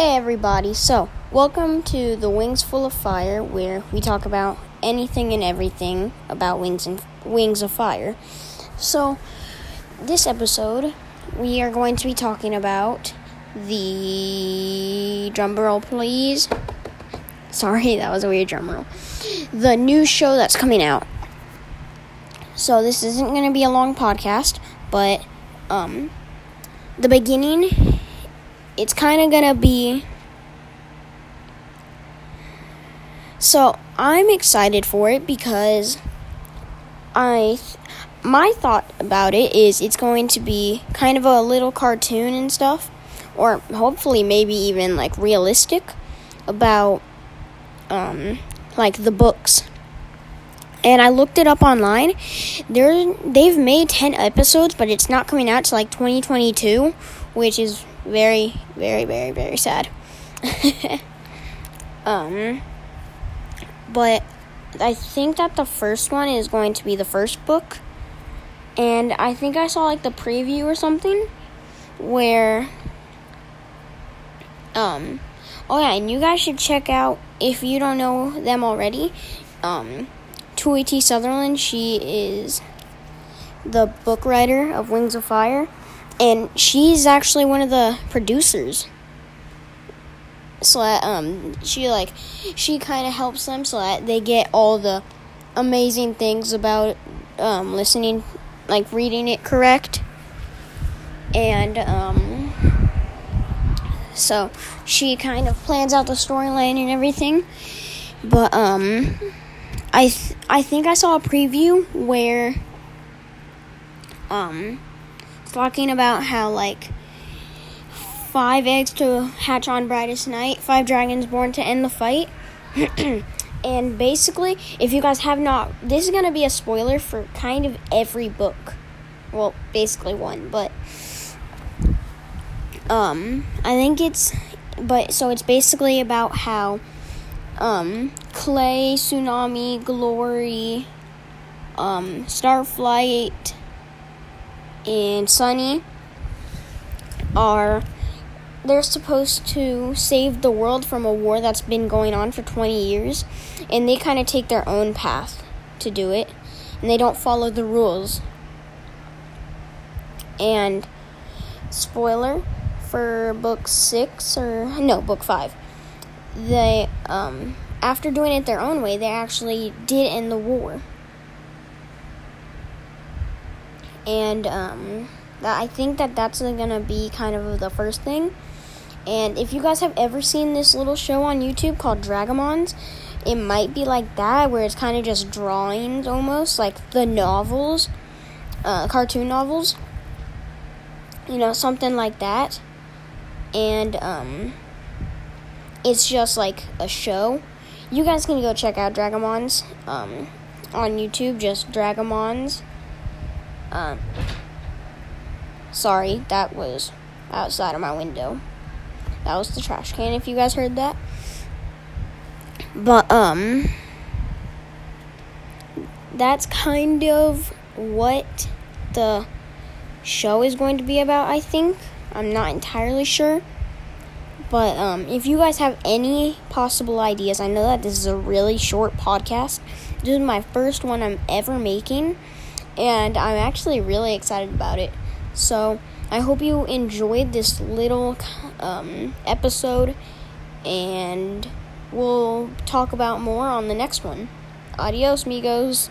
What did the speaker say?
Hey everybody, so welcome to the Wings Full of Fire, where we talk about anything and everything about wings and wings of fire. So, this episode, we are going to be talking about the drum roll, please. Sorry, that was a weird drum roll. The new show that's coming out. So this isn't going to be a long podcast, but um, the beginning it's kind of gonna be. So I'm excited for it because I. My thought about it is it's going to be kind of a little cartoon and stuff, or hopefully maybe even like realistic about um, like the books. And I looked it up online. There, they've made ten episodes, but it's not coming out to like 2022, which is very, very, very, very sad. um, but I think that the first one is going to be the first book. And I think I saw like the preview or something where um oh yeah, and you guys should check out if you don't know them already. Um Tui T. Sutherland, she is the book writer of Wings of Fire and she's actually one of the producers. So that um she like she kind of helps them so that they get all the amazing things about um listening like reading it correct. And um so she kind of plans out the storyline and everything. But um I th- I think I saw a preview where um talking about how like five eggs to hatch on brightest night, five dragons born to end the fight. and basically, if you guys have not, this is gonna be a spoiler for kind of every book. Well, basically one, but um, I think it's, but so it's basically about how um, Clay, Tsunami, Glory, um, Starflight, and Sunny are they're supposed to save the world from a war that's been going on for 20 years and they kind of take their own path to do it and they don't follow the rules. And spoiler for book 6 or no book 5 they um after doing it their own way they actually did end the war and um, I think that that's gonna be kind of the first thing. And if you guys have ever seen this little show on YouTube called Dragamons, it might be like that, where it's kind of just drawings almost, like the novels, uh, cartoon novels. You know, something like that. And um, it's just like a show. You guys can go check out Dragamons um, on YouTube, just Dragamons. Um, sorry, that was outside of my window. That was the trash can, if you guys heard that. But, um, that's kind of what the show is going to be about, I think. I'm not entirely sure. But um, if you guys have any possible ideas, I know that this is a really short podcast. This is my first one I'm ever making and I'm actually really excited about it. So I hope you enjoyed this little um, episode, and we'll talk about more on the next one. Adios, amigos.